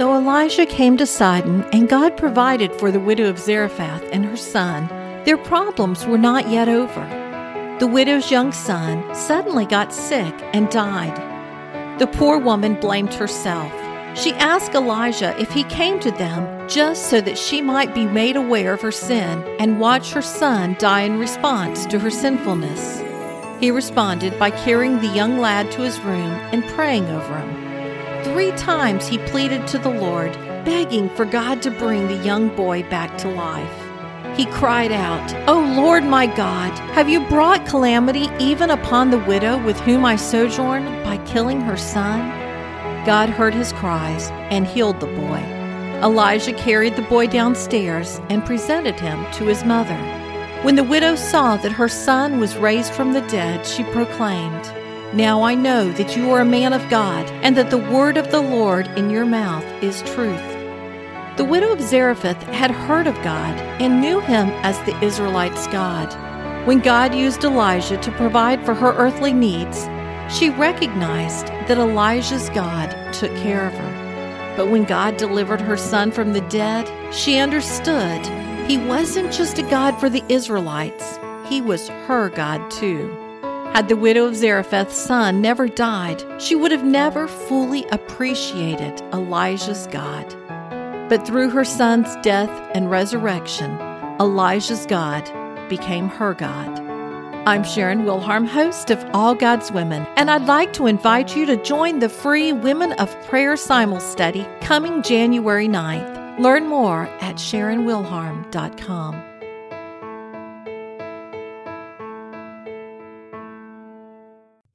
Though Elijah came to Sidon and God provided for the widow of Zarephath and her son, their problems were not yet over. The widow's young son suddenly got sick and died. The poor woman blamed herself. She asked Elijah if he came to them just so that she might be made aware of her sin and watch her son die in response to her sinfulness. He responded by carrying the young lad to his room and praying over him. Three times he pleaded to the Lord, begging for God to bring the young boy back to life. He cried out, O Lord my God, have you brought calamity even upon the widow with whom I sojourn by killing her son? God heard his cries and healed the boy. Elijah carried the boy downstairs and presented him to his mother. When the widow saw that her son was raised from the dead, she proclaimed, Now I know that you are a man of God, and that the word of the Lord in your mouth is truth. The widow of Zarephath had heard of God and knew him as the Israelites' God. When God used Elijah to provide for her earthly needs, she recognized that Elijah's God took care of her. But when God delivered her son from the dead, she understood he wasn't just a God for the Israelites, he was her God too. Had the widow of Zarephath's son never died, she would have never fully appreciated Elijah's God. But through her son's death and resurrection, Elijah's God became her God. I'm Sharon Wilharm, host of All God's Women, and I'd like to invite you to join the free Women of Prayer Simul Study coming January 9th. Learn more at SharonWilharm.com.